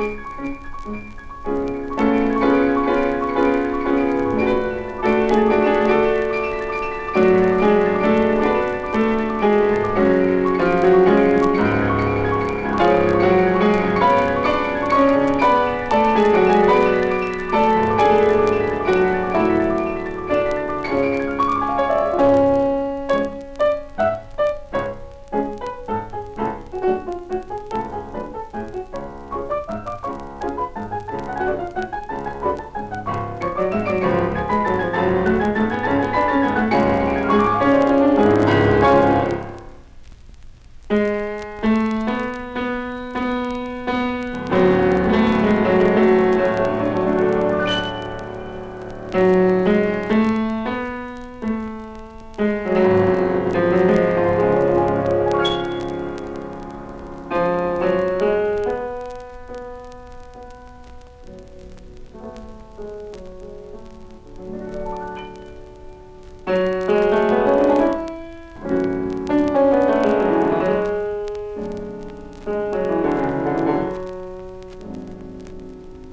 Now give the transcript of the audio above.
Música